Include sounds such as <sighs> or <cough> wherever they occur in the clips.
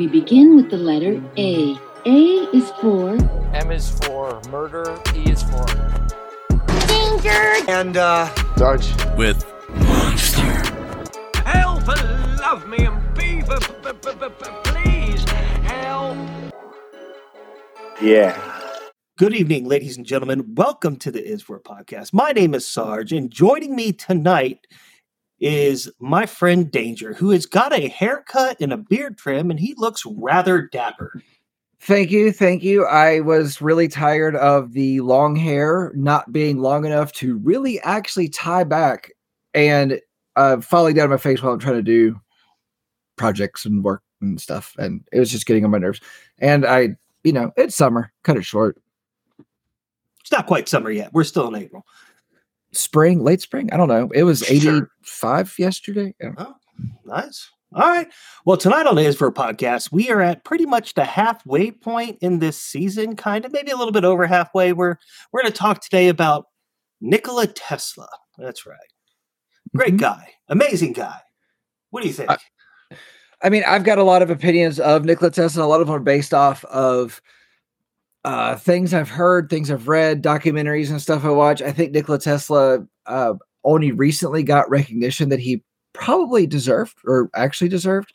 We begin with the letter A. A is for M is for murder. E is for Danger! And, uh, Dodge. with Monster. help. Love me and be for please help. Yeah. Good evening, ladies and gentlemen. Welcome to the Is For podcast. My name is Sarge, and joining me tonight is my friend Danger, who has got a haircut and a beard trim, and he looks rather dapper. Thank you, thank you. I was really tired of the long hair not being long enough to really actually tie back and uh, falling down my face while I'm trying to do projects and work and stuff. And it was just getting on my nerves. And I, you know, it's summer, cut it short. It's not quite summer yet. We're still in April. Spring, late spring. I don't know. It was Sure. 85 yesterday. Yeah. Oh, nice. All right. Well, tonight on the Is For podcast, we are at pretty much the halfway point in this season, kind of maybe a little bit over halfway. We're we're going to talk today about Nikola Tesla. That's right. Great Mhm. guy, amazing guy. What do you think? Uh, I mean, I've got a lot of opinions of Nikola Tesla. A lot of them are based off of uh, things I've heard, things I've read, documentaries and stuff I watch. I think Nikola Tesla uh, only recently got recognition that he probably deserved, or actually deserved.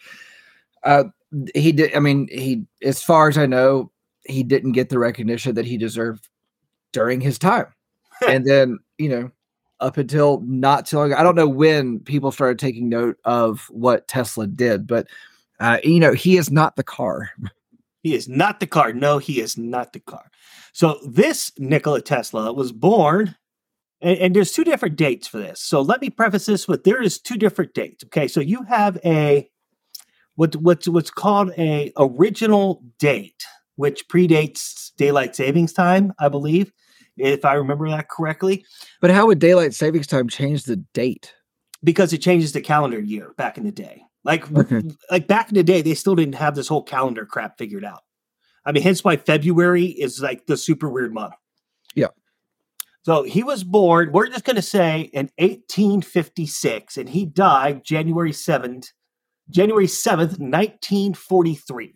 Uh, he did. I mean, he, as far as I know, he didn't get the recognition that he deserved during his time. <laughs> and then, you know, up until not too long. I don't know when people started taking note of what Tesla did, but uh, you know, he is not the car. He is not the car. No, he is not the car. So this Nikola Tesla was born, and, and there's two different dates for this. So let me preface this with there is two different dates. Okay, so you have a what what's what's called a original date, which predates daylight savings time, I believe, if I remember that correctly, But how would daylight savings time change the date? because it changes the calendar year back in the day. Like Okay. like back in the day, they still didn't have this whole calendar crap figured out. I mean, hence why February is like the super weird month. Yeah. So he was born, we're just going to say in 1856, and he died January 7th, January 7th, 1943.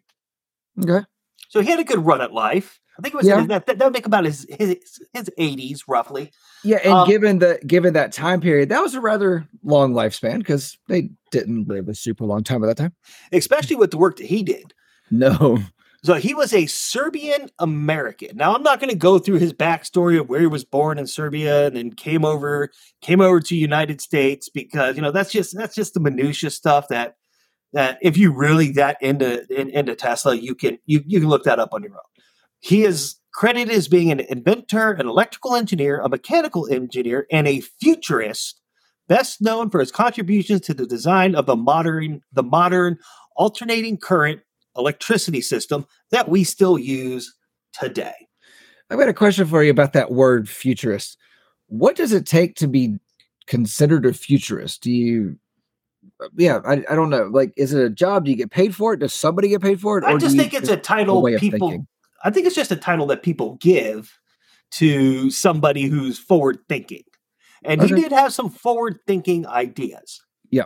Okay. So he had a good run at life. I think it was Yeah. that, that, would make about his, his, his 80s roughly. Yeah, and Um, given the given that time period, that was a rather long lifespan because they didn't live a super long time at that time. especially with the work that he did. No. So he was a Serbian American. Now I'm not going to go through his backstory of where he was born in Serbia and then came over came over to United States because you know that's just that's just the minutia stuff that that if you really that into in, into Tesla, you can you you can look that up on your own. He is credited as being an inventor, an electrical engineer, a mechanical engineer, and a futurist. Best known for his contributions to the design of the modern the modern alternating current electricity system that we still use today. I've got a question for you about that word futurist. What does it take to be considered a futurist? Do you yeah, I, I don't know. Like, is it a job? Do you get paid for it? Does somebody get paid for it? I do just you think it's a title people? I think it's just a title that people give to somebody who's forward thinking. And he did have some forward thinking ideas. Yeah.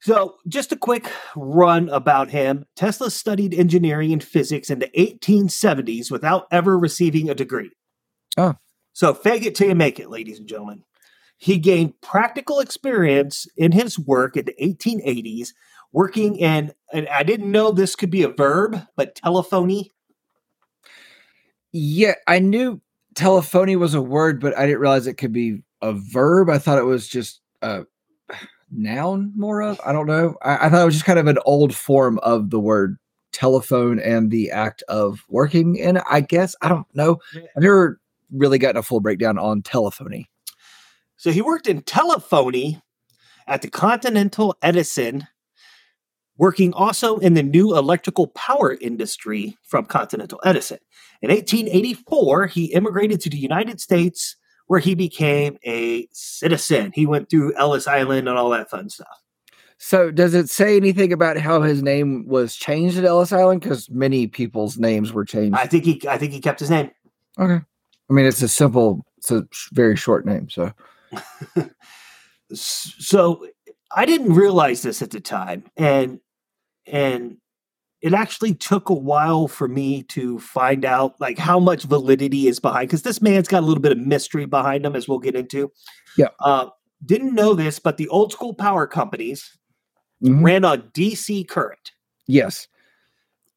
So, just a quick run about him. Tesla studied engineering and physics in the 1870s without ever receiving a degree. Oh. So, fake it till you make it, ladies and gentlemen. He gained practical experience in his work in the 1880s, working in, and I didn't know this could be a verb, but telephony. Yeah, I knew telephony was a word, but I didn't realize it could be a verb. I thought it was just a noun more of. I don't know. I, I thought it was just kind of an old form of the word telephone and the act of working in it. I guess. I don't know. I've never really gotten a full breakdown on telephony. So he worked in telephony at the Continental Edison, working also in the new electrical power industry from Continental Edison. In 1884, he immigrated to the United States where he became a citizen. He went through Ellis Island and all that fun stuff. So, does it say anything about how his name was changed at Ellis Island? Because many people's names were changed. I think he I think he kept his name. okay. I mean, it's a simple, it's a very short name. So, <laughs> So I didn't realize this at the time, and and it actually took a while for me to find out like how much validity is behind because this man's got a little bit of mystery behind him as we'll get into Yeah. uh, didn't know this but the old school power companies Mhm. ran on dc current Yes.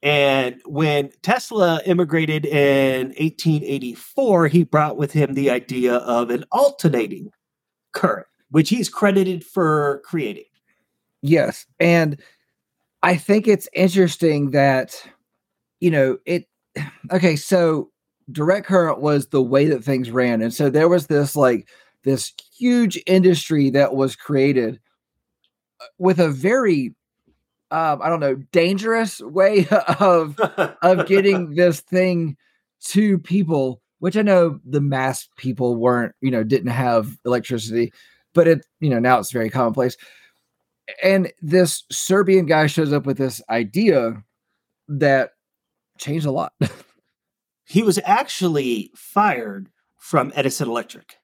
and when tesla immigrated in 1884 he brought with him the idea of an alternating current which he's credited for creating Yes. And I think it's interesting that, you know, it, <sighs> okay, so direct current was the way that things ran. And so there was this like, this huge industry that was created uh, with a very, um, I don't know, dangerous way <laughs> of of getting <laughs> this thing to people, which I know the mass people weren't, you know, didn't have electricity, but it, you know, now it's very commonplace. And this Serbian guy shows up with this idea that changed a lot. <laughs> he was actually fired from Edison Electric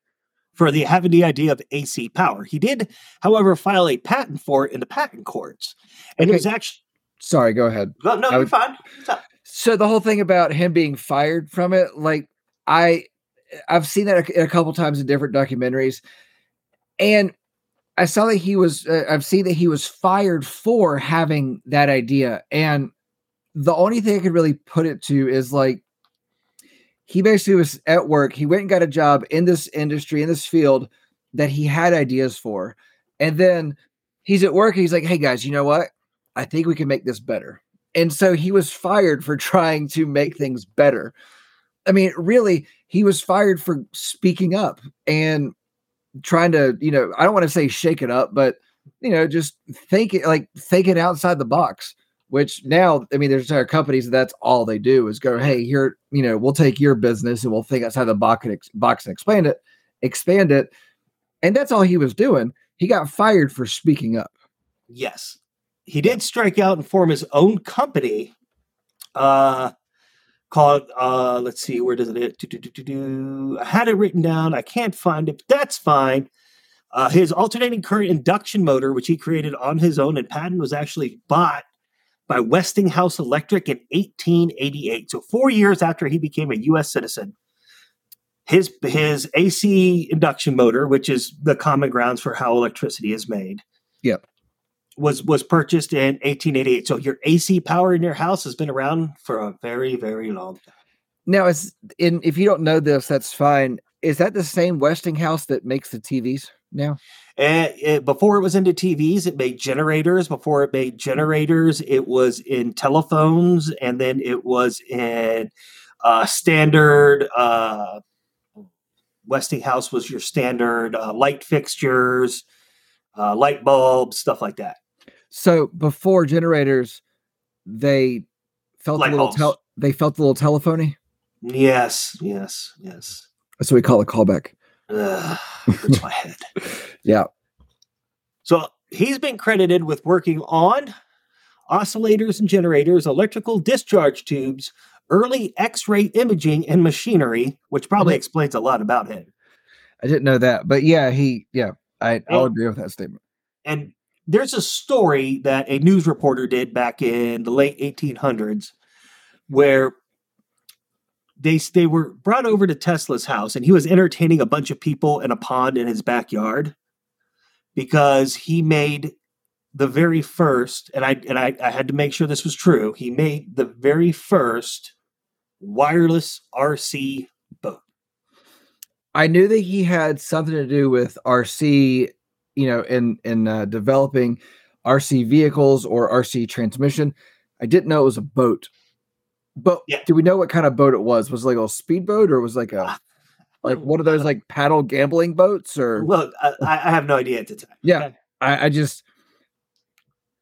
for the having the idea of AC power. He did, however, file a patent for it in the patent courts, and Okay. it was actually Sorry, go ahead. no, no, I you're would- fine. So the whole thing about him being fired from it, like I, I've seen that a, a couple times in different documentaries, and I saw that he was. Uh, I've seen that he was fired for having that idea, and the only thing I could really put it to is like he basically was at work. He went and got a job in this industry in this field that he had ideas for, and then he's at work he's like, "Hey guys, you know what? I think we can make this better." And so he was fired for <laughs> trying to make things better. I mean, really, he was fired for speaking up and trying to, you know, I don't want to say shake it up, but you know, just think it like think it outside the box. Which now, I mean, there's entire companies that's all they do is go, hey, here, you know, we'll take your business and we'll think outside the box and, box and expand it, expand it, and that's all he was doing. He got fired for speaking up. Yes, he did strike out and form his own company, uh, called uh, let's see, where does it? Do, do, do. I had it written down. I can't find it. But that's fine. Uh, his alternating current induction motor, which he created on his own and patent, was actually bought by Westinghouse Electric in 1888. So four years after he became a U.S. citizen, his his AC induction motor, which is the common grounds for how electricity is made, Yep. Was was purchased in 1888. So your AC power in your house has been around for a very very long time. Now, is in if you don't know this, that's fine. Is that the same Westinghouse that makes the TVs now? And it, before it was into TVs, it made generators. Before it made generators, it was in telephones, and then it was in uh, standard. Uh, Westinghouse was your standard uh, light fixtures, uh, light bulbs, stuff like that. So before generators, they felt Light a little tel- they felt a little telephony. Yes, yes, yes. That's what we call a callback. Ugh, hurts my head. <laughs> Yeah. So he's been credited with working on oscillators and generators, electrical discharge tubes, early X ray imaging, and machinery, which probably Mhm. explains a lot about him. I didn't know that, but yeah, he yeah, I I'll agree with that statement. And there's a story that a news reporter did back in the late 1800s where they they were brought over to Tesla's house and he was entertaining a bunch of people in a pond in his backyard because he made the very first and I and I, I had to make sure this was true. He made the very first wireless RC boat. I knew that he had something to do with RC, you know, in in uh, developing RC vehicles or RC transmission. I didn't know it was a boat. But Yeah. do we know what kind of boat it was? Was it like a speedboat or was it like a Ah, like one of those like paddle gambling boats or Well, I, I have no idea at the time. Yeah. I, I just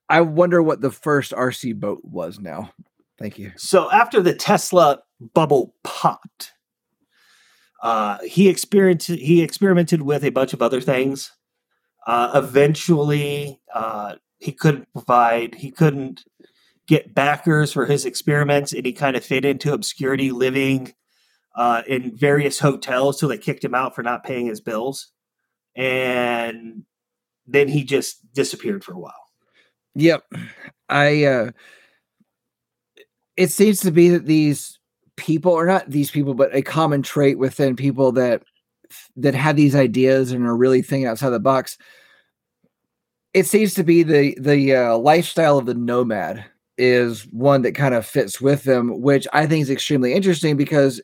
I wonder what the first RC boat was now. Thank you. So after the Tesla bubble popped, uh, he experienced he experimented with a bunch of other things. Uh, eventually, uh, he couldn't provide he couldn't get backers for his experiments, and he kind of faded into obscurity, living uh, in various hotels. So they kicked him out for not paying his bills, and then he just disappeared for a while. Yep. I uh it seems to be that these people are not these people but a common trait within people that that have these ideas and are really thinking outside the box it seems to be the the uh, lifestyle of the nomad is one that kind of fits with them which i think is extremely interesting because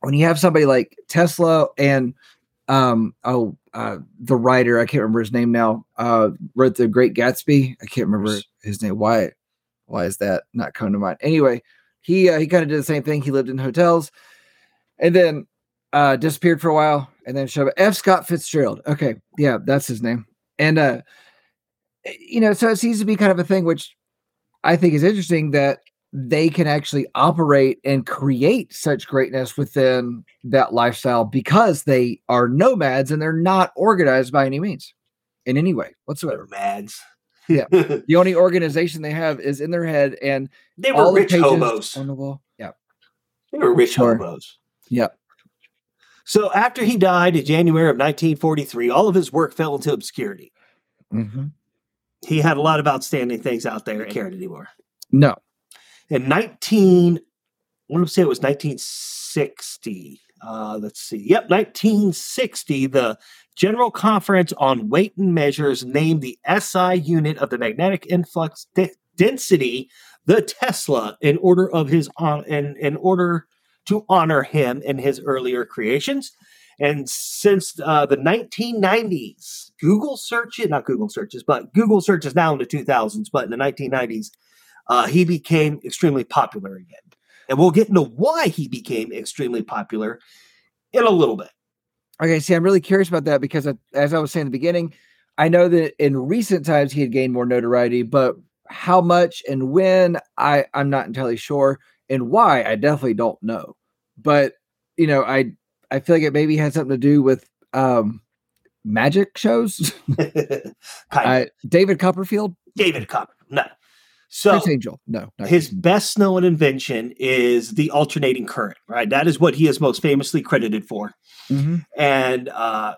when you have somebody like tesla and um oh uh the writer i can't remember his name now uh wrote the great gatsby. I can't remember his name. Why why is that not coming to mind? Anyway he uh, he kind of did the same thing. He lived in hotels. And then uh disappeared for a while and then showed up f scott fitzgerald okay yeah that's his name and uh you know so it seems to be kind of a thing which i think is interesting that they can actually operate and create such greatness within that lifestyle because they are nomads and they're not organized by any means in any way whatsoever Mads. Yeah. <laughs> the only organization they have is in their head and they were rich hobos. on the wall yeah They were rich Sure. hobos. yeah So after he died in January of 1943, all of his work fell into obscurity. hmm He had a lot of outstanding things out there that cared anymore. no In 19, I want to say it was 1960. Uh, let's see. Yep, 1960. The General Conference on Weight and Measures named the SI unit of the magnetic influx de- density the Tesla in order of his on in, in order to honor him in his earlier creations. And since uh, the 1990s, Google searches, not Google searches, but Google searches now in the 2000s, but in the 1990s, uh, he became extremely popular again. And we'll get into why he became extremely popular in a little bit. Okay, see, I'm really curious about that because, I, as I was saying in the beginning, I know that in recent times he had gained more notoriety, but how much and when, I I'm not entirely sure, and why I definitely don't know. But you know, I I feel like it maybe had something to do with um magic shows. <laughs> uh, David Copperfield, David Copper. No. So Criss Angel, no, his best known invention is the alternating current, right? That is what he is most famously credited for. Mhm. And uh,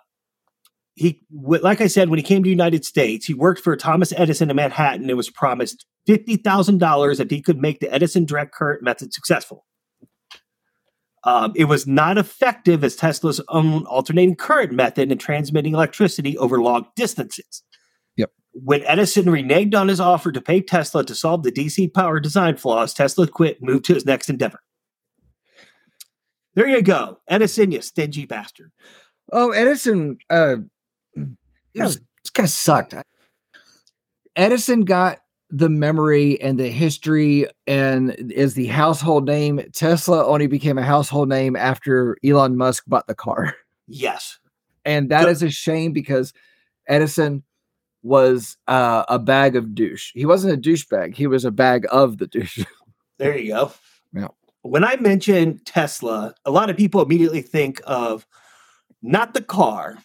he, like I said, when he came to the United States, he worked for Thomas Edison in Manhattan and was promised fifty thousand dollars if he could make the Edison direct current method successful. Um, it was not effective as Tesla's own alternating current method in transmitting electricity over long distances. Yep. When Edison reneged on his offer to pay Tesla to solve the DC power design flaws, Tesla quit and moved to his next endeavor. There you go. Edison, you stingy bastard. Oh, Edison, uh, it was, this guy sucked. Edison got the memory and the history and is the household name. Tesla only became a household name after Elon Musk bought the car. <laughs> Yes. And that So- is a shame because Edison was uh, a bag of douche. He wasn't a douchebag, he was a bag of the douche. <laughs> There you go. Yeah. When I mention Tesla, a lot of people immediately think of not the car,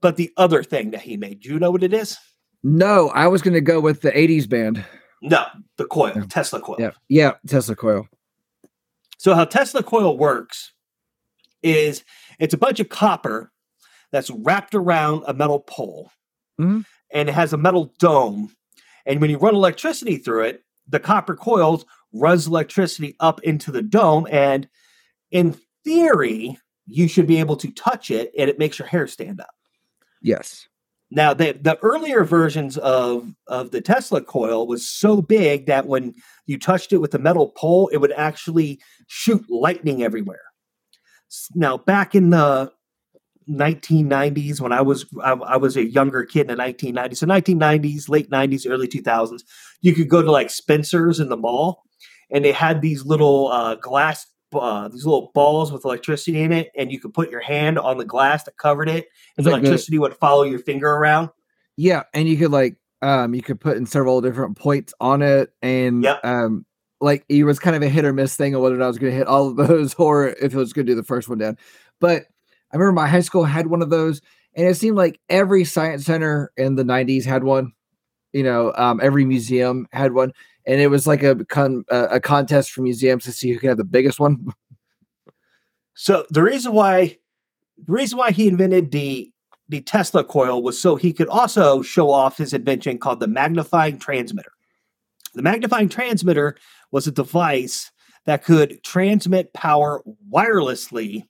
but the other thing that he made. Do you know what it is? No, I was going to go with the 80s band. No, the coil, Yeah. Tesla coil. Yeah. Yeah. Tesla coil. So how Tesla coil works is it's a bunch of copper that's wrapped around a metal pole, Mhm. and it has a metal dome. And when you run electricity through it, the copper coils runs electricity up into the dome, and in theory, you should be able to touch it, and it makes your hair stand up. Yes. Now, the the earlier versions of of the Tesla coil was so big that when you touched it with a metal pole, it would actually shoot lightning everywhere. Now, back in the 1990s, when I was I, I was a younger kid in the 1990s, so 1990s, late 90s, early 2000s, you could go to like Spencer's in the mall, and they had these little uh, glass. Uh, these little balls with electricity in it, and you could put your hand on the glass that covered it, and the Like the- electricity would follow your finger around. Yeah, and you could like um you could put in several different points on it and Yep. um like it was kind of a hit or miss thing of whether or not I was going to hit all of those <laughs> or if it was going to do the first one down. But I remember my high school had one of those and it seemed like every science center in the 90s had one. You know, um every museum had one and it was like a con- a contest for museums to see who could have the biggest one. <laughs> So the reason why the reason why he invented the the Tesla coil was so he could also show off his invention called the magnifying transmitter. The magnifying transmitter was a device that could transmit power wirelessly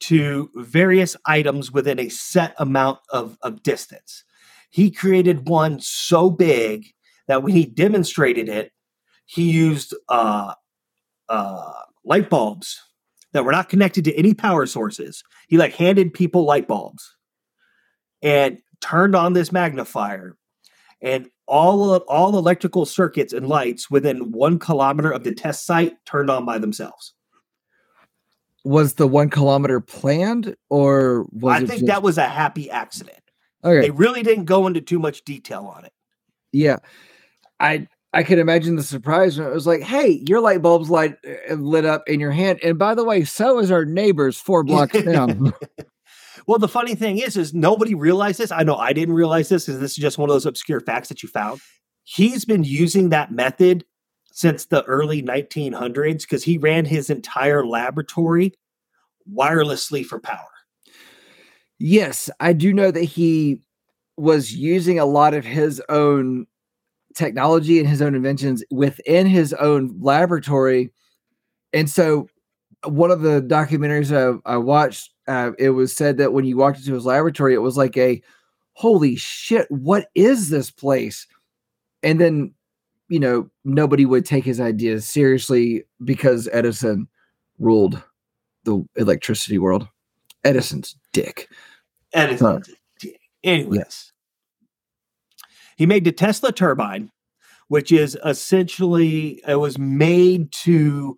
to various items within a set amount of, of distance. He created one so big that when he demonstrated it, he used uh, uh, light bulbs that were not connected to any power sources. He like handed people light bulbs and turned on this magnifier, and all of, all electrical circuits and lights within one kilometer of the test site turned on by themselves. Was the one kilometer planned or was I think just- that was a happy accident. okay? They really didn't go into too much detail on it. Yeah, I I could imagine the surprise when it was like, "Hey, your light bulbs light uh, lit up in your hand, and by the way, so is our neighbors four blocks <laughs> down." Well, the funny thing is, is nobody realized this. I know I didn't realize this because this is just one of those obscure facts that you found. He's been using that method since the early 1900s because he ran his entire laboratory wirelessly for power. yes, I do know that he was using a lot of his own technology and his own inventions within his own laboratory, and so one of the documentaries I, I watched, uh, it was said that when you walked into his laboratory, it was like a holy shit, what is this place? And then, you know, nobody would take his ideas seriously because Edison ruled the electricity world. Edison's dick. And Huh. anyways, he made the Tesla turbine, which is essentially it was made to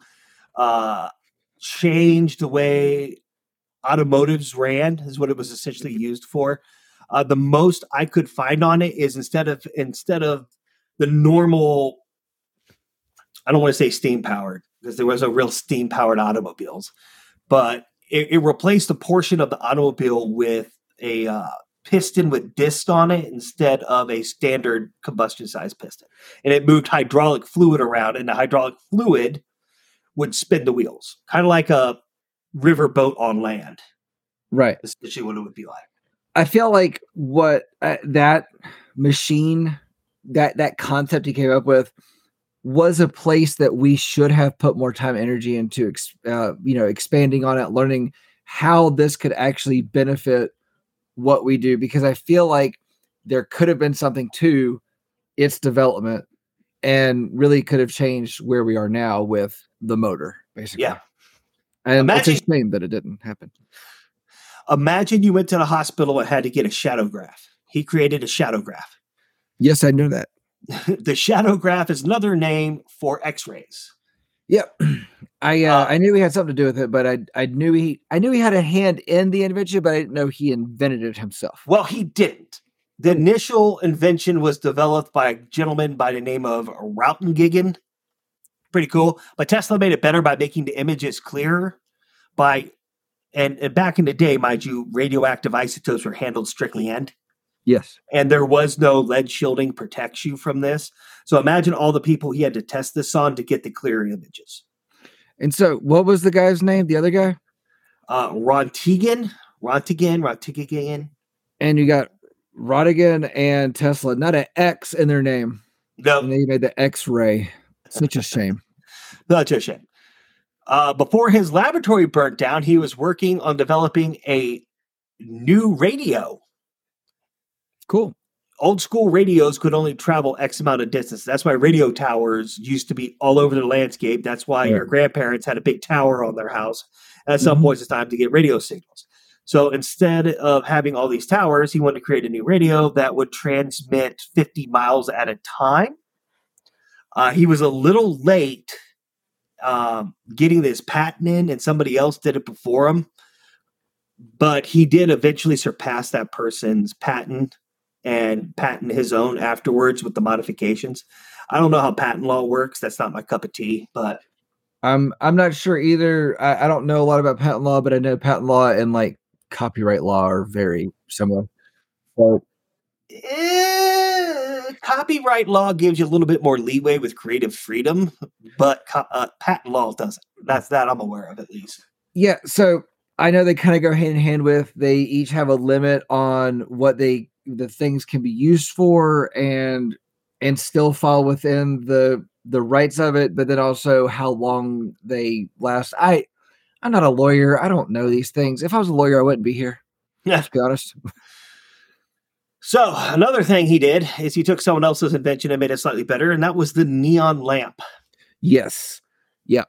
uh, change the way automotives ran. Is what it was essentially used for. Uh, the most I could find on it is instead of instead of the normal. I don't want to say steam powered because there was a real steam powered automobiles, but it, it replaced a portion of the automobile with a uh, piston with disc on it instead of a standard combustion size piston. And it moved hydraulic fluid around, and the hydraulic fluid would spin the wheels, kind of like a river boat on land. Right. Essentially, what it would be like. I feel like what uh, that machine, that that concept he came up with, was a place that we should have put more time, energy into, uh, you know, expanding on it, learning how this could actually benefit what we do. Because I feel like there could have been something to its development, and really could have changed where we are now with the motor, basically. Yeah. And it's a shame that it didn't happen. Imagine you went to the hospital and had to get a shadow graph. He created a shadow graph. Yes, I know that. <laughs> the shadow graph is another name for X-rays. Yep. <clears throat> I uh, Uh, I knew he had something to do with it, but I I knew he I knew he had a hand in the invention, but I didn't know he invented it himself. Well, he didn't. The initial invention was developed by a gentleman by the name of Rautengigen. Pretty cool. But Tesla made it better by making the images clearer. By and, and back in the day, mind you, radioactive isotopes were handled strictly end, Yes. and there was no lead shielding protects you from this. So imagine all the people he had to test this on to get the clear images. And so, what was the guy's name? The other guy, Uh, Rontigan, Rontigan, Rontigan. and you got Rodigan and Tesla, not an X in their name, No, and they made the X-ray. Such a shame. <laughs> Such a shame. Uh, before his laboratory burnt down, he was working on developing a new radio. Cool. Old school radios could only travel X amount of distance. That's why radio towers used to be all over the landscape. That's why your grandparents had a big tower on their house. At some Mhm. points, it's time to get radio signals. So instead of having all these towers, he wanted to create a new radio that would transmit 50 miles at a time. Uh, he was a little late um, getting this patent in, and somebody else did it before him. But he did eventually surpass that person's patent and patent his own afterwards with the modifications. I don't know how patent law works. That's not my cup of tea, but I'm I'm not sure either. I, I don't know a lot about patent law, but I know patent law and like copyright law are very similar. But eh, copyright law gives you a little bit more leeway with creative freedom, but co- uh, patent law doesn't. That's that I'm aware of at least. Yeah, so I know they kind of go hand in hand with they each have a limit on what they the things can be used for and and still fall within the the rights of it, but then also how long they last. I I'm not a lawyer. I don't know these things. If I was a lawyer, I wouldn't be here. Yeah. Let's be honest. <laughs> So another thing he did is he took someone else's invention and made it slightly better, and that was the neon lamp. Yes. Yeah.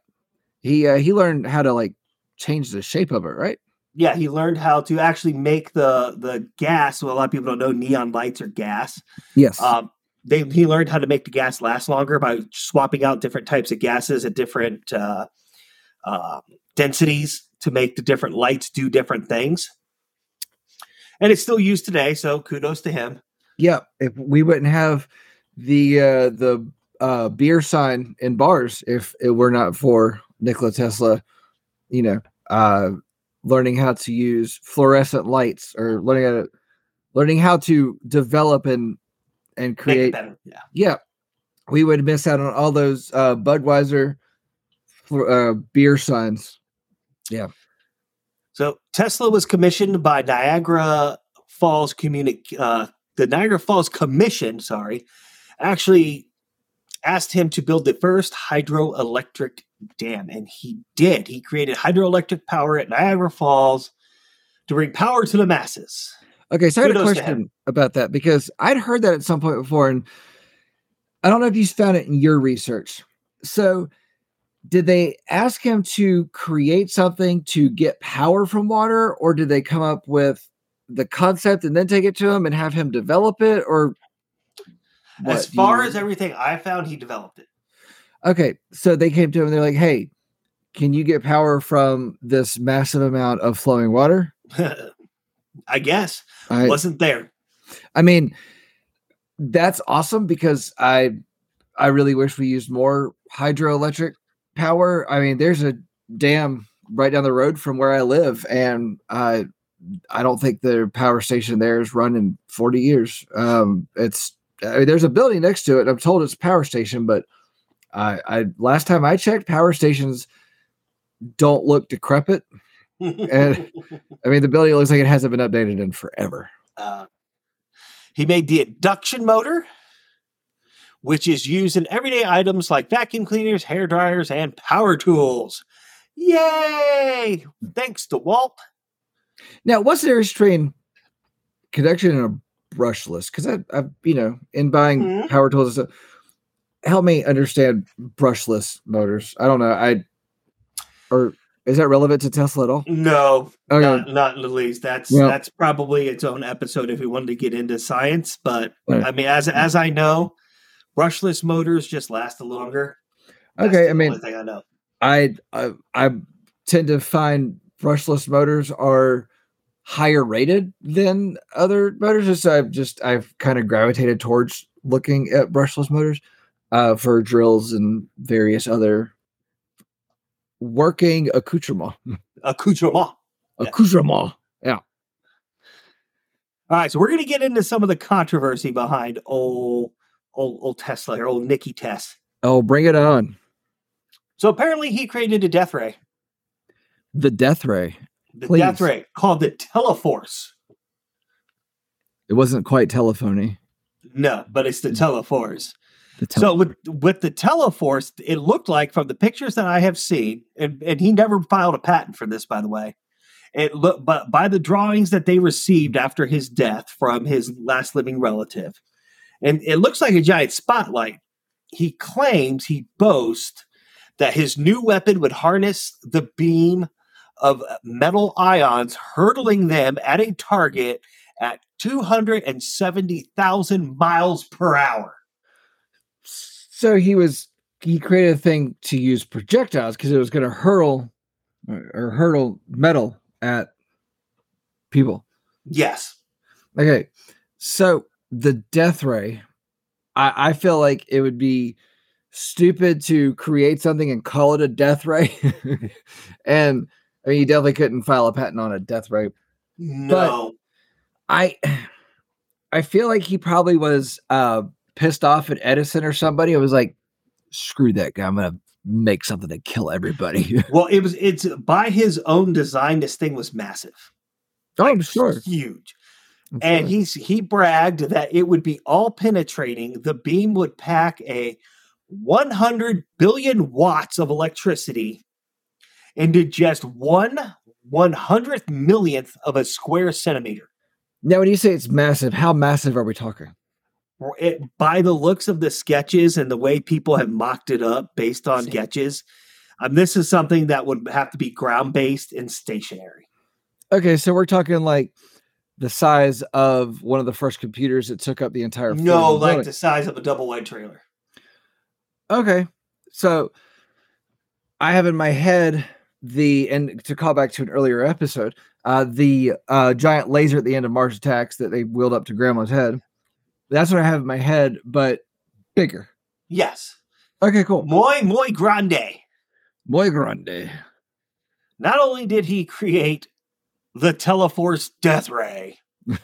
He uh, he learned how to like change the shape of it, right? Yeah, he learned how to actually make the the gas. Well, a lot of people don't know neon lights are gas. Yes. Um, they he learned how to make the gas last longer by swapping out different types of gases at different uh, uh, densities to make the different lights do different things. And it's still used today, so kudos to him. yeah. If we wouldn't have the uh the uh beer sign in bars if it were not for Nikola Tesla, you know, uh learning how to use fluorescent lights or learning how to learning how to develop and and create better. Yeah. yeah we would miss out on all those uh budweiser uh beer signs yeah So Tesla was commissioned by Niagara Falls Communic uh, the Niagara Falls Commission, sorry, actually asked him to build the first hydroelectric dam, and he did. He created hydroelectric power at Niagara Falls to bring power to the masses. okay so i had a question about that because i'd heard that at some point before and i don't know if you found it in your research so did they ask him to create something to get power from water or did they come up with the concept and then take it to him and have him develop it or what? as far you- as everything I found, he developed it. okay so they came to him and they're like hey can you get power from this massive amount of flowing water <laughs> I guess I, wasn't there. I mean, that's awesome because I I really wish we used more hydroelectric power. I mean, there's a dam right down the road from where I live, and I I don't think the power station there is run in 40 years. Um, it's I mean, there's a building next to it. I'm told it's a power station, but I, I last time I checked, power stations don't look decrepit. And- <laughs> I mean, the building looks like it hasn't been updated in forever. Uh, he made the induction motor, which is used in everyday items like vacuum cleaners, hair dryers, and power tools. Yay! Thanks to Walt. Now, what's the difference between connection and a brushless? Because I, I've, you know, in buying Mhm. power tools and stuff, help me understand brushless motors. I don't know. I or is that relevant to Tesla at all? No, Okay. not, not in the least. That's Well- that's probably its own episode if we wanted to get into science. But Right. I mean, as as I know, brushless motors just last longer. That's Okay, I mean, I know. I, I I tend to find brushless motors are higher rated than other motors. Just I've just I've kind of gravitated towards looking at brushless motors uh, for drills and various other working accoutrement. Accoutrement. Accoutrement. <laughs> Yeah. Accoutrement. All right, so we're going to get into some of the controversy behind old old, old Tesla or old Nicky Tess. Oh, bring it on. So apparently, he created a death ray, The death ray. The Please. death ray called the Teleforce. It wasn't quite telephony. No, but it's the mm. Teleforce. The tele- So with with the Teleforce, it looked like from the pictures that I have seen, and, and he never filed a patent for this, by the way. It look, but by the drawings that they received after his death from his last living relative, and it looks like a giant spotlight. He claims he boasts that his new weapon would harness the beam of metal ions, hurtling them at a target at two hundred and seventy thousand miles per hour. so he was he created a thing to use projectiles because it was going to hurl or, or hurtle metal at people. Yes. Okay, so the death ray, I, I feel like it would be stupid to create something and call it a death ray, <laughs> and I mean you definitely couldn't file a patent on a death ray. No. I I feel like he probably was uh pissed off at Edison or somebody. It was like, screw that guy. I'm gonna make something to kill everybody. <laughs> well, it was it's by his own design. This thing was massive, oh, I'm sure. huge, I'm and sure. he's he bragged that it would be all penetrating. The beam would pack a 100 billion watts of electricity into just one one hundredth millionth of a square centimeter. Now, when you say it's massive, how massive are we talking? It, by the looks of the sketches and the way people have mocked it up based on See. sketches, um, this is something that would have to be ground based and stationary. Okay, so we're talking like the size of one of the first computers that took up the entire. No, like building. the size of a double wide trailer. Okay. So I have in my head the and to call back to an earlier episode, uh the uh giant laser at the end of Mars Attacks that they wheeled up to grandma's head. That's what I have in my head, but bigger. Yes. Okay, cool. Muy, muy grande. Muy grande. Not only did he create the Teleforce Death Ray, <laughs>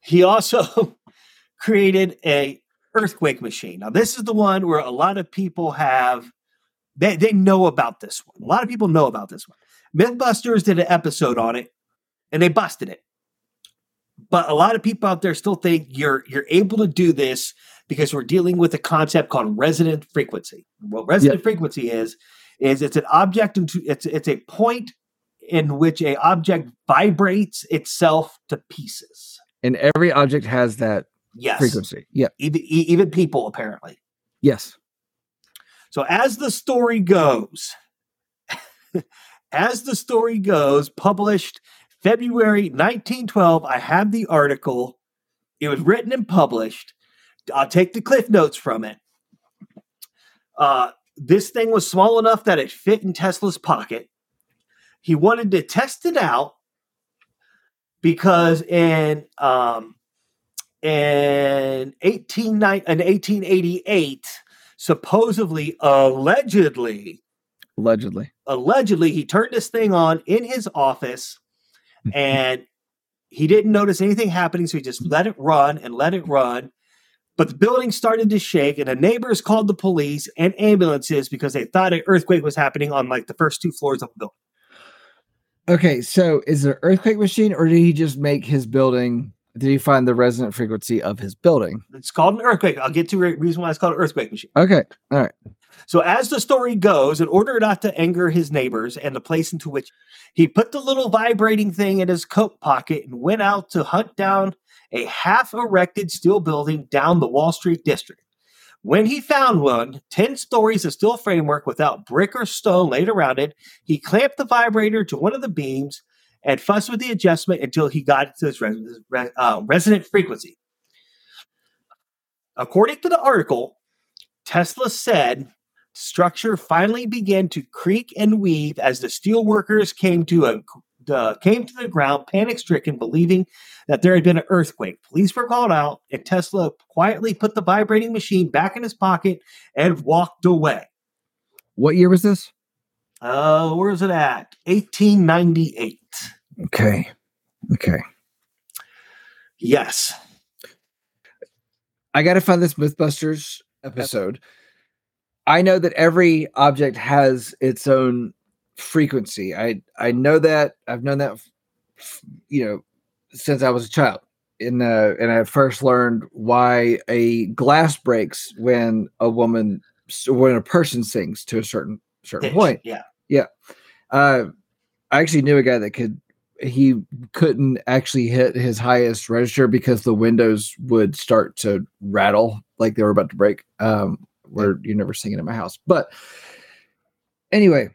he also <laughs> created a earthquake machine. Now, this is the one where a lot of people have they, they know about this one. A lot of people know about this one. Mythbusters did an episode on it and they busted it. But a lot of people out there still think you're you're able to do this because we're dealing with a concept called resonant frequency. What resonant frequency is is it's an object into it's it's a point in which a object vibrates itself to pieces. And every object has that Yes, frequency. Yeah. even even people apparently. Yes. So as the story goes, as the story goes, published February 1912, I have the article. It was written and published. I'll take the cliff notes from it. Uh, this thing was small enough that it fit in Tesla's pocket. He wanted to test it out because in um, in 18, in 1888, supposedly, allegedly, Allegedly. allegedly, he turned this thing on in his office <laughs> and he didn't notice anything happening. So he just let it run and let it run. But the building started to shake, and the neighbors called the police and ambulances because they thought an earthquake was happening on like the first two floors of the building. Okay, so is it an earthquake machine or did he just make his building? Did he find the resonant frequency of his building? It's called an earthquake. I'll get to the reason why it's called an earthquake machine. Okay. All right. So, as the story goes, in order not to anger his neighbors and the place into which he put the little vibrating thing in his coat pocket and went out to hunt down a half erected steel building down the Wall Street district. When he found one, 10 stories of steel framework without brick or stone laid around it, he clamped the vibrator to one of the beams and fussed with the adjustment until he got it to its res- uh, resonant frequency. According to the article, Tesla said structure finally began to creak and weave as the steel workers came to a the, came to the ground, panic stricken, believing that there had been an earthquake. Police were called out, and Tesla quietly put the vibrating machine back in his pocket and walked away. What year was this? Uh, where is it at? 1898. Okay. Okay. Yes. I got to find this Mythbusters episode. I know that every object has its own frequency. I I know that. I've known that, you know, since I was a child. In uh, and I first learned why a glass breaks when a woman, when a person sings to a certain certain point. Yeah. Yeah. Uh, I actually knew a guy that could. He couldn't actually hit his highest register because the windows would start to rattle like they were about to break. Um, where you're never singing in my house, but anyway,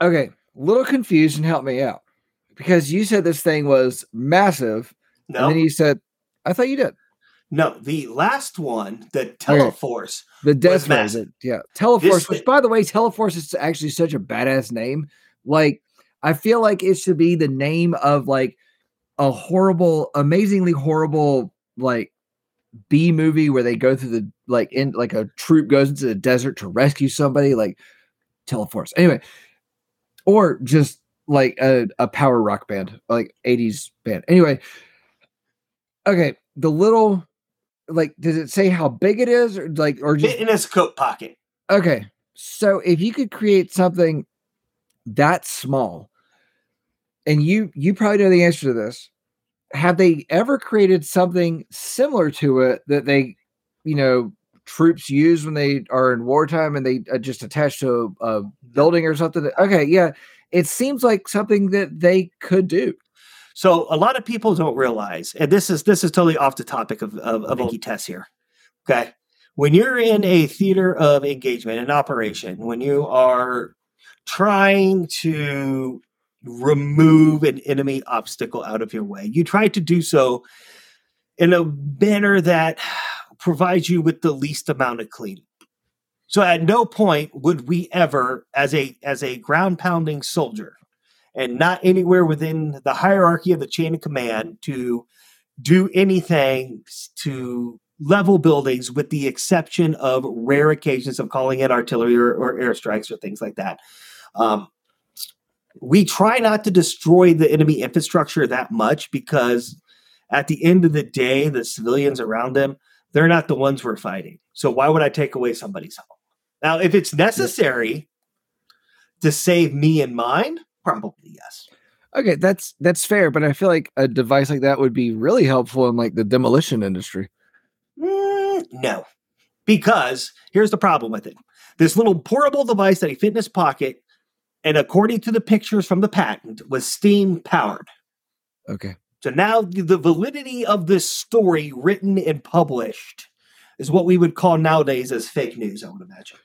okay, little confused and help me out because you said this thing was massive, No. and then you said, "I thought you did." no. The last one, the Teleforce. The Death massive. yeah, Teleforce. This which, by the way, Teleforce is actually such a badass name. Like, I feel like it should be the name of like a horrible, amazingly horrible, like B movie where they go through the like in like a troop goes into the desert to rescue somebody. Like Teleforce. Anyway, or just like a, a power rock band, like 80s band. Anyway, okay, the little like does it say how big it is or like or just in his coat pocket. Okay. So if you could create something that small, and you you probably know the answer to this, have they ever created something similar to it that they, you know, troops use when they are in wartime and they uh, just attach to a, a building or something. Okay, yeah, it seems like something that they could do. So a lot of people don't realize, and this is this is totally off the topic of of, of Nicky Tess here. Okay, when you're in a theater of engagement, an operation, when you are trying to remove an enemy obstacle out of your way, you try to do so in a manner that provides you with the least amount of cleaning. So at no point would we ever, as a as a ground pounding soldier, and not anywhere within the hierarchy of the chain of command to do anything to level buildings with the exception of rare occasions of calling in artillery or, or airstrikes or things like that. Um, we try not to destroy the enemy infrastructure that much because at the end of the day, the civilians around them, they're not the ones we're fighting. So why would I take away somebody's home? Now, if it's necessary to save me and mine, probably yes. Okay, that's that's fair, but I feel like a device like that would be really helpful in like the demolition industry. Mm, no, because here's the problem with it: this little portable device that he fit in his pocket, and according to the pictures from the patent, was steam powered. Okay. So now the validity of this story, written and published, is what we would call nowadays as fake news. I would imagine.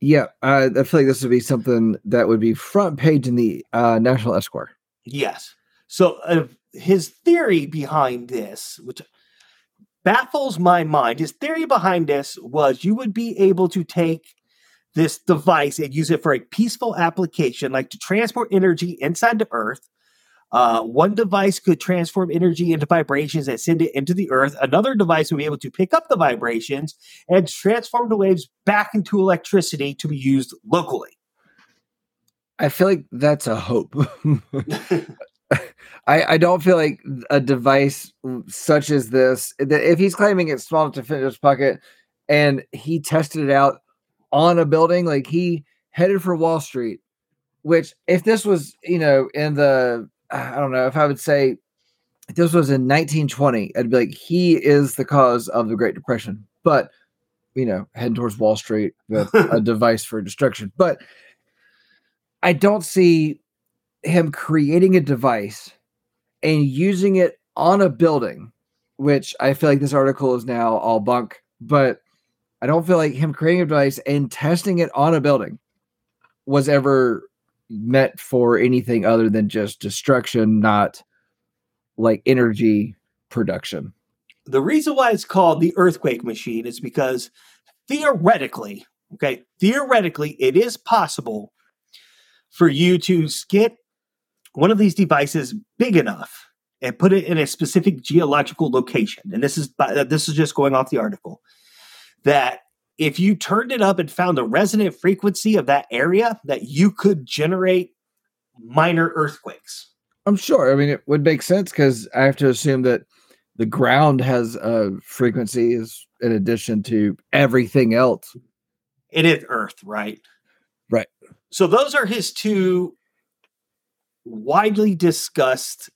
Yeah, uh, I feel like this would be something that would be front page in the uh, National Enquirer. Yes. So uh, his theory behind this, which baffles my mind, his theory behind this was you would be able to take this device and use it for a peaceful application, like to transport energy inside the Earth. Uh, one device could transform energy into vibrations and send it into the earth. Another device would be able to pick up the vibrations and transform the waves back into electricity to be used locally. I feel like that's a hope. <laughs> I, I don't feel like a device such as this, that if he's claiming it's small enough to fit in his pocket and he tested it out on a building, like he headed for Wall Street, which if this was, you know, in the, uh, I don't know, if I would say if this was in 1920, I'd be like, he is the cause of the Great Depression. But, you know, heading towards Wall Street with a <laughs> device for destruction. But I don't see him creating a device and using it on a building, which I feel like this article is now all bunk, but I don't feel like him creating a device and testing it on a building was ever meant for anything other than just destruction, not like energy production. The reason why it's called the earthquake machine is because theoretically, okay, theoretically, it is possible for you to get one of these devices big enough and put it in a specific geological location. And this is this is just going off the article that if you turned it up and found the resonant frequency of that area, that you could generate minor earthquakes. I'm sure. I mean, it would make sense because I have to assume that the ground has a frequency is in addition to everything else. It is Earth, right? Right. So those are his two widely discussed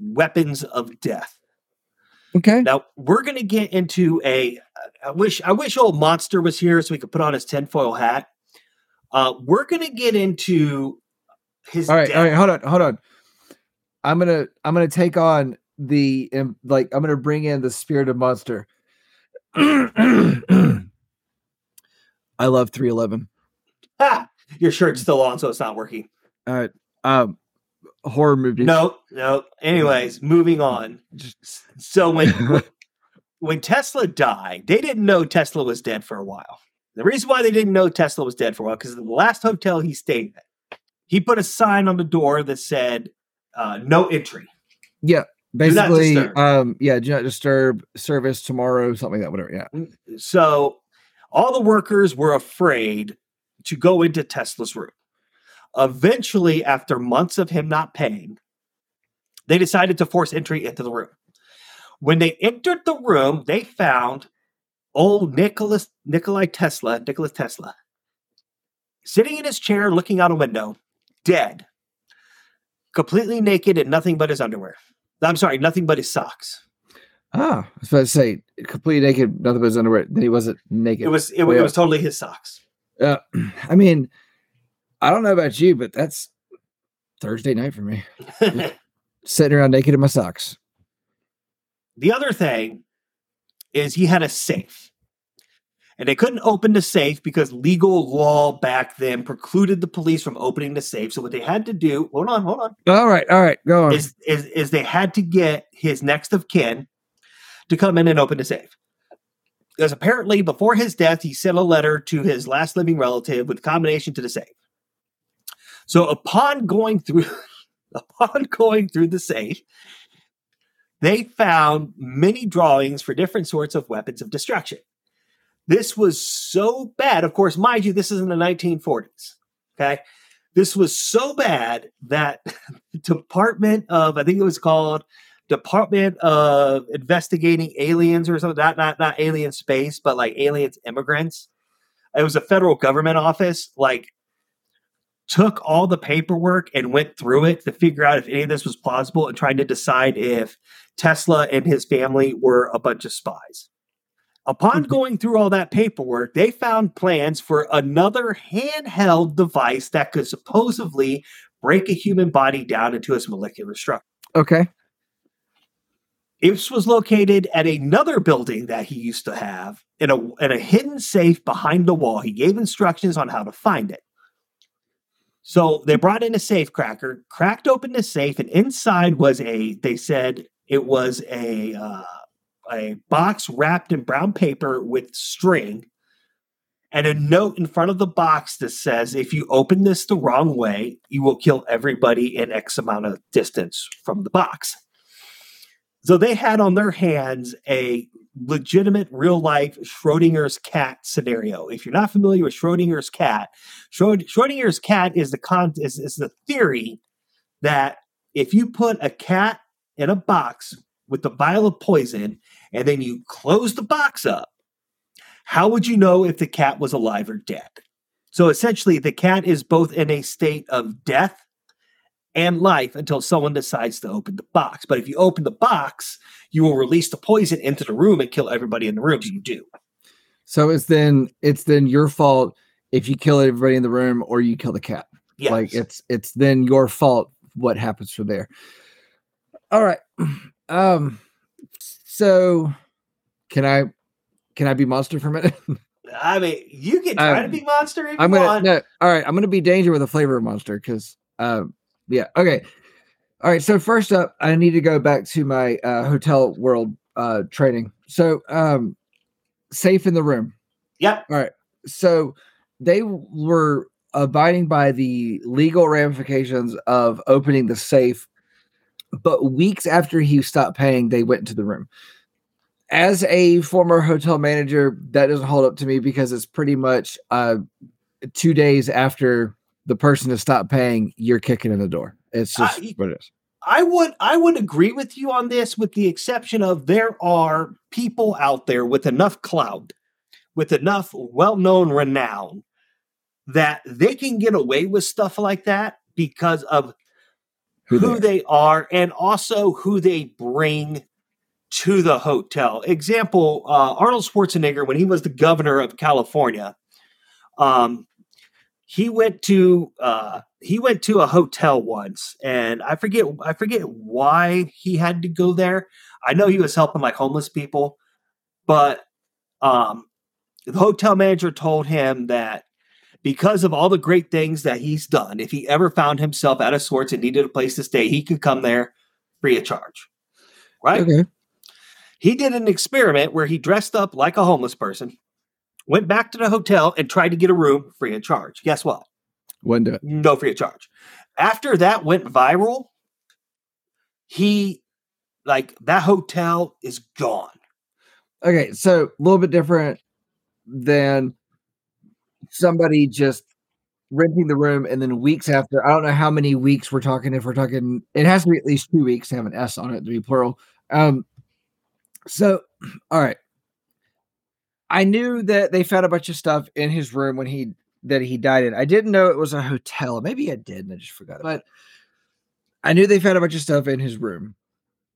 weapons of death. Okay. Now we're going to get into a. I wish I wish old monster was here so we could put on his tinfoil hat. Uh, we're going to get into his. All right. death. All right. Hold on. Hold on. I'm gonna I'm gonna take on the um, like I'm gonna bring in the spirit of monster. <clears throat> I love 311. Ah, your shirt's still on, so it's not working. All right. Um, horror movies. No, no. Anyways, moving on. So when <laughs> when- Tesla died, they didn't know Tesla was dead for a while. The reason why they didn't know Tesla was dead for a while because the last hotel he stayed at, he put a sign on the door that said uh, "No entry." Yeah. Basically, um, yeah, do not disturb service tomorrow, something like that, whatever. Yeah. So all the workers were afraid to go into Tesla's room. Eventually, after months of him not paying, they decided to force entry into the room. When they entered the room, they found old Nicholas Nikolai Tesla, Nicholas Tesla, sitting in his chair looking out a window, dead, completely naked and nothing but his underwear. I'm sorry, nothing but his socks. Ah, I was about to say completely naked, nothing but his underwear. Then he wasn't naked. It was it, it was totally his socks. Uh, <clears throat> I mean, I don't know about you, but that's Thursday night for me. <laughs> Sitting around naked in my socks. The other thing is he had a safe. And they couldn't open the safe because legal law back then precluded the police from opening the safe. So what they had to do, hold on, hold on, All right, all right, go on. is, is, is they had to get his next of kin to come in and open the safe. Because apparently before his death, he sent a letter to his last living relative with combination to the safe. So upon going through <laughs> upon going through the safe, they found many drawings for different sorts of weapons of destruction. This was so bad. Of course, mind you, this is in the 1940s. Okay. This was so bad that <laughs> Department of, I think it was called Department of Investigating Aliens or something, not, not, not alien space, but like aliens immigrants. It was a federal government office, like took all the paperwork and went through it to figure out if any of this was plausible and trying to decide if Tesla and his family were a bunch of spies. Upon mm-hmm. going through all that paperwork, they found plans for another handheld device that could supposedly break a human body down into its molecular structure. okay. This was located at another building that he used to have in a, in a hidden safe behind the wall. He gave instructions on how to find it. So they brought in a safe cracker, cracked open the safe, and inside was a, they said it was a, uh, a box wrapped in brown paper with string and a note in front of the box that says, if you open this the wrong way, you will kill everybody in X amount of distance from the box. So they had on their hands a legitimate real life Schrodinger's cat scenario. If you're not familiar with Schrodinger's cat, Schrodinger's cat is the con- is, is the theory that if you put a cat in a box with a vial of poison and then you close the box up, how would you know if the cat was alive or dead? So essentially, the cat is both in a state of death and life until someone decides to open the box. But if you open the box, you will release the poison into the room and kill everybody in the room. So you do. So it's then it's then your fault if you kill everybody in the room or you kill the cat. Yes. Like it's it's then your fault what happens from there. All right. <clears throat> Um so can I can I be monster for a minute? <laughs> I mean, you can try to Um, be monster if I'm you gonna want. no, all right, I'm gonna be danger with a flavor of monster because um yeah, okay. All right, so first up, I need to go back to my uh hotel world uh training. So um safe in the room. Yep. All right. So they were abiding by the legal ramifications of opening the safe, but weeks after he stopped paying, they went into the room. As a former hotel manager, that doesn't hold up to me because it's pretty much uh, two days after the person to stop paying, you're kicking in the door. It's just y- what it is. I would I would agree with you on this, with the exception of there are people out there with enough clout, with enough well-known renown that they can get away with stuff like that because of Who who, they they are and also who they bring to the hotel. Example: uh, Arnold Schwarzenegger, when he was the governor of California, um, he went to uh, he went to a hotel once, and I forget I forget why he had to go there. I know he was helping like homeless people, but um, the hotel manager told him that because of all the great things that he's done, if he ever found himself out of sorts and needed a place to stay, he could come there free of charge. Right? Okay. He did an experiment where he dressed up like a homeless person, went back to the hotel, and tried to get a room free of charge. Guess what? Wouldn't do it. No free of charge. After that went viral, he like that hotel is gone. Okay, so a little bit different than somebody just renting the room and then weeks after. I don't know how many weeks we're talking. If we're talking, it has to be at least two weeks to have an S on it to be plural. Um, so <clears throat> all right, I knew that they found a bunch of stuff in his room when he that he died in. I didn't know it was a hotel. Maybe I did, and I just forgot. But I knew they found a bunch of stuff in his room.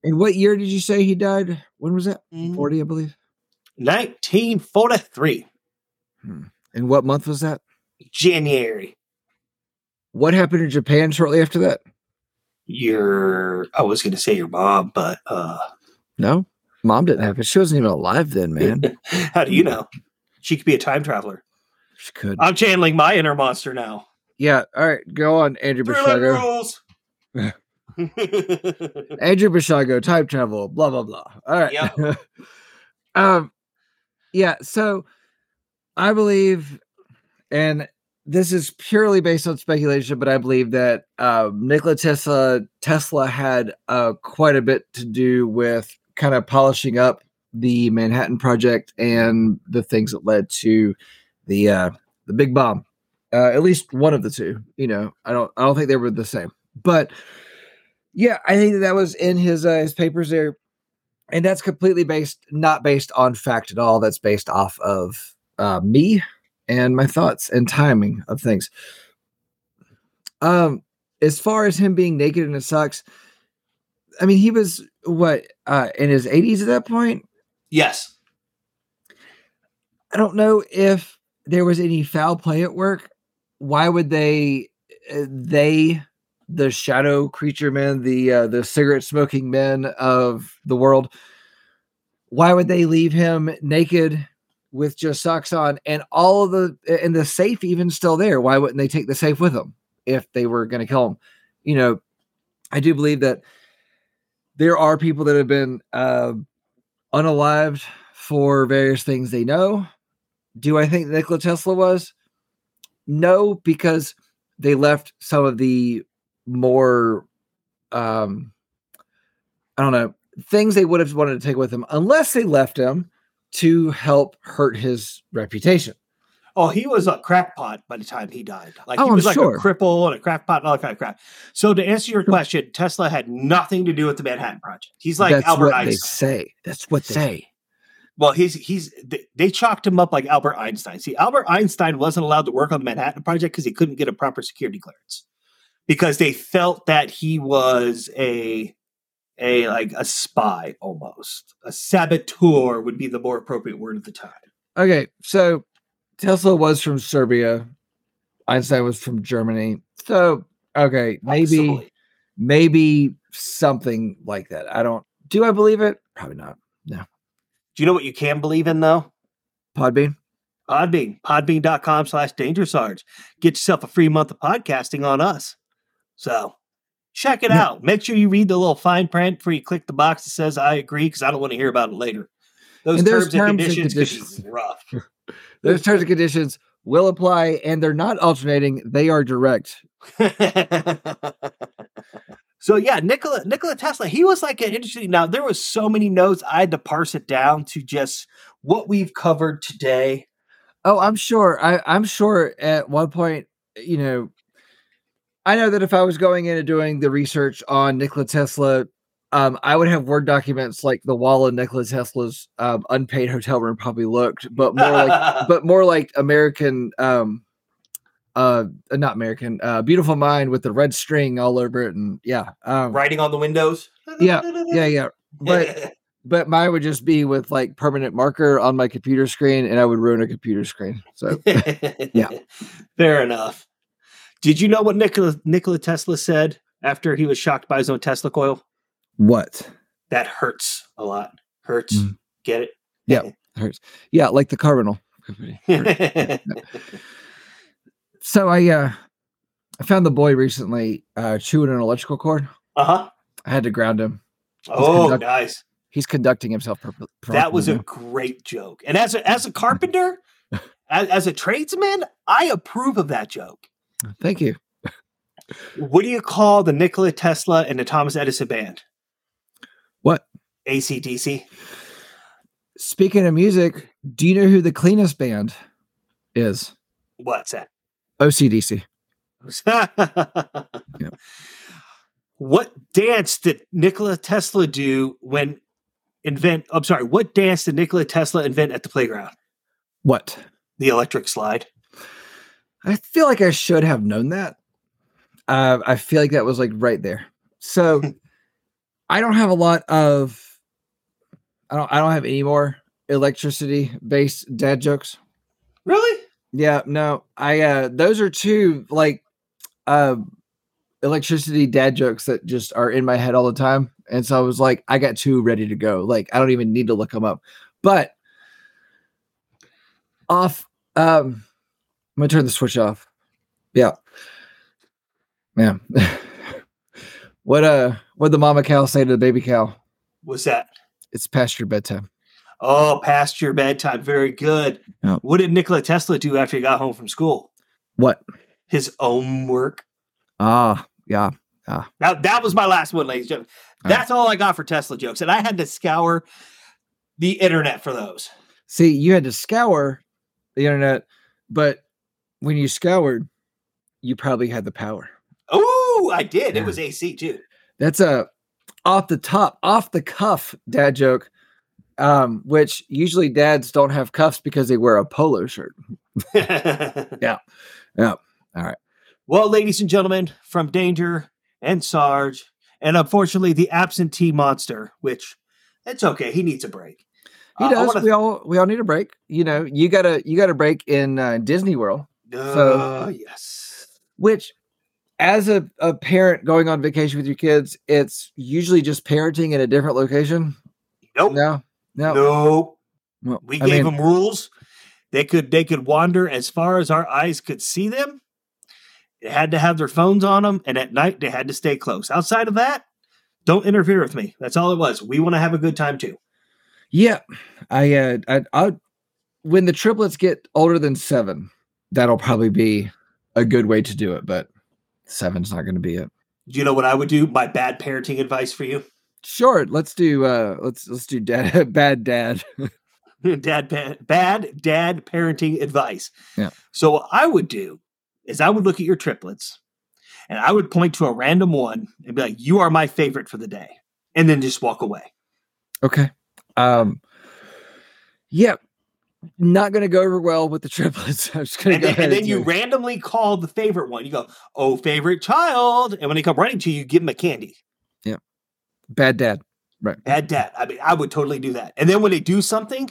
And what year did you say he died? When was that? Mm. 40, I believe. 1943, And what month was that? January. What happened in Japan shortly after that? Your, I was going to say your mom, but uh, No, mom didn't have it. She wasn't even alive then, man. <laughs> how do you know? She could be a time traveler. she could. I'm channeling my inner monster now. yeah. All right. Go on, Andrew rules. <laughs> Andrew Basiago, time travel, blah, blah, blah. All right. <laughs> um, yeah. So I believe, and this is purely based on speculation, but I believe that um, Nikola Tesla Tesla had uh, quite a bit to do with kind of polishing up the Manhattan Project and the things that led to the uh, the big bomb. Uh, at least one of the two. You know, I don't I don't think they were the same, but yeah, I think that, was in his uh, his papers there, and that's completely based not based on fact at all. That's based off of uh, me and my thoughts and timing of things. Um, as far as him being naked and it sucks, I mean, he was what uh in his 80s at that point. yes. I don't know if there was any foul play at work. Why would they uh, they the shadow creature men, the uh, the cigarette smoking men of the world, why would they leave him naked with just socks on and all of the and the safe even still there? Why wouldn't they take the safe with them if they were going to kill him? You know, I do believe that there are people that have been uh, unalived for various things they know. Do I think Nikola Tesla was? No, because they left some of the more um I don't know, things they would have wanted to take with them, unless they left him to help hurt his reputation. Oh, he was a crackpot by the time he died. Like Oh, he I'm was like sure. a cripple and a crackpot and all that kind of crap. So to answer your question, Tesla had nothing to do with the Manhattan Project. He's like That's Albert what Einstein. they say. That's what they say. Well, he's he's they, they chalked him up like Albert Einstein. See, Albert Einstein wasn't allowed to work on the Manhattan Project because he couldn't get a proper security clearance because they felt that he was a a like a spy almost a saboteur would be the more appropriate word at the time. Okay, so Tesla was from Serbia. Einstein was from Germany. So okay, maybe Possibly. maybe something like that. I don't do I believe it? Probably not. No. Do you know what you can believe in though? Podbean. Podbean, podbean.com slash danger sarge. Get yourself a free month of podcasting on us. So check it Yeah. out. Make sure you read the little fine print before you click the box that says I agree because I don't want to hear about it later. Those And terms, and terms and conditions, could be conditions. rough. Those terms and conditions will apply and they're not alternating, they are direct. <laughs> so yeah, Nikola Nikola Tesla, he was like an interesting. Now there was so many notes I had to parse it down to just what we've covered today. Oh, I'm sure. I, I'm sure at one point, you know, I know that if I was going in and doing the research on Nikola Tesla, um, I would have Word documents like the wall of Nikola Tesla's um, unpaid hotel room probably looked, but more like, <laughs> but more like American, um, uh, not American, uh, Beautiful Mind with the red string all over it, and yeah, um, writing on the windows. Yeah, yeah, yeah. But but mine would just be with like permanent marker on my computer screen, and I would ruin a computer screen. So <laughs> yeah. Fair enough. Did you know what Nikola Nikola Tesla said after he was shocked by his own Tesla coil? What? That hurts a lot. Hurts. Mm. Get it? Yeah. Hurts. Yeah, like the car rental <laughs> company. so I uh I found the boy recently uh chewing an electrical cord. uh-huh. I had to ground him. Oh, conduct- nice. He's conducting himself properly. That was a great joke. And as a as a carpenter, <laughs> as, as a tradesman, I approve of that joke. thank you. What do you call the Nikola Tesla and the Thomas Edison band? ACDC. Speaking of music, do you know who the cleanest band is? What's that? OCDC. <laughs> What dance did Nikola Tesla do when invent? I'm sorry. What dance did Nikola Tesla invent at the playground? What? The electric slide. I feel like I should have known that. Uh, I feel like that was like right there. So <laughs> I don't have a lot of I don't I don't have any more electricity based dad jokes. Really? Yeah, no. I uh those are two like uh electricity dad jokes that just are in my head all the time. And so I was like, I got two ready to go. Like I don't even need to look them up. But off um I'm gonna turn the switch off. Yeah. Yeah. <laughs> what uh what the mama cow say to the baby cow? What's that? It's past your bedtime. Oh, past your bedtime. Very good. Yeah. What did Nikola Tesla do after he got home from school? What? His own work. Ah, yeah. Now that was my last one, ladies and gentlemen. All That's all I got for Tesla jokes, and I had to scour the internet for those. See, you had to scour the internet, but when you scoured, you probably had the power. Oh, I did. Yeah. It was AC too. That's a off the top, off the cuff dad joke. Um, which usually dads don't have cuffs because they wear a polo shirt. <laughs> Yeah. Yeah. All right. Well, ladies and gentlemen, from Danger and Sarge, and unfortunately the absentee monster, which it's okay, he needs a break. He Uh, does. wanna- we all we all need a break. You know, you gotta you got a break in uh, Disney World, Uh, yes. which as a, a parent going on vacation with your kids, it's usually just parenting in a different location. Nope. No, no, Nope. Well, We I gave mean, them rules. They could they could wander as far as our eyes could see them. They had to have their phones on them, and at night they had to stay close. Outside of that, don't interfere with me. That's all it was. We want to have a good time too. Yeah, I, uh, I, I, when the triplets get older than seven, that'll probably be a good way to do it. But seven's not going to be it. Do you know what I would do? My bad parenting advice for you, Sure, let's do, uh, let's let's do dad, <laughs> bad dad. <laughs> dad, pa- bad dad parenting advice. Yeah. So what I would do is I would look at your triplets, and I would point to a random one and be like, "You are my favorite for the day," and then just walk away. Okay. Um. Yeah, not going to go over well with the triplets. <laughs> I'm just going to go then, ahead and then and you say- randomly call the favorite one. You go, "Oh, favorite child," and when they come running to you, you give them a candy. Yeah, bad dad. Right. Bad dad. I mean, I would totally do that. And then when they do something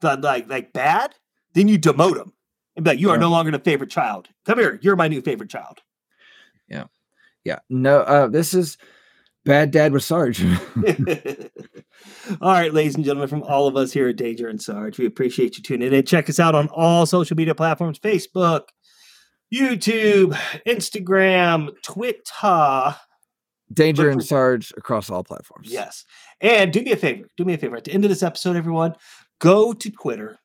that like like bad, then you demote them and be like, "You are Yeah. no longer the favorite child. Come here, you're my new favorite child." Yeah, yeah. No. Uh. This is bad dad with Sarge. <laughs> <laughs> all right, ladies and gentlemen, from all of us here at Danger and Sarge, we appreciate you tuning in. Check us out on all social media platforms: Facebook, YouTube, Instagram, Twitter. Danger and Sarge across all platforms. Yes. And do me a favor. Do me a favor. At the end of this episode, everyone, go to Twitter,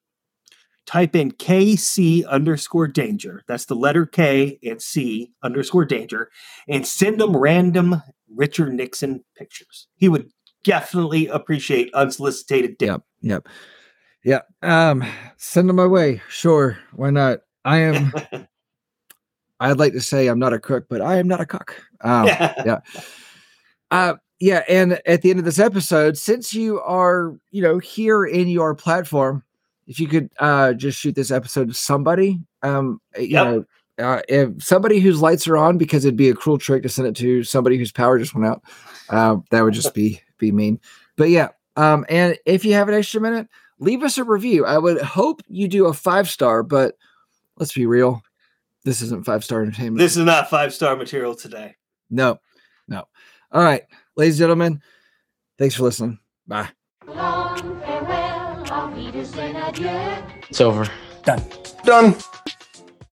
type in KC underscore danger. That's the letter K and C underscore danger, and send them random Richard Nixon pictures. He would definitely appreciate unsolicited dick. Yep. Yep. Yeah. Um. Send them my way. Sure. Why not? I am. <laughs> I'd like to say I'm not a cook, but I am not a cook. Um, <laughs> yeah. Uh, yeah, and at the end of this episode, since you are, you know, here in your platform, if you could uh just shoot this episode to somebody, um, you Yep. know, uh, if somebody whose lights are on, because it'd be a cruel trick to send it to somebody whose power just went out. Uh, that would just be be mean. But yeah, um, and if you have an extra minute, leave us a review. I would hope you do a five star, but let's be real, this isn't five star entertainment. This is not five star material today. No, no. All right, ladies and gentlemen, thanks for listening. Bye. Long farewell, auf Wiedersehen, adieu. It's over. Done. Done.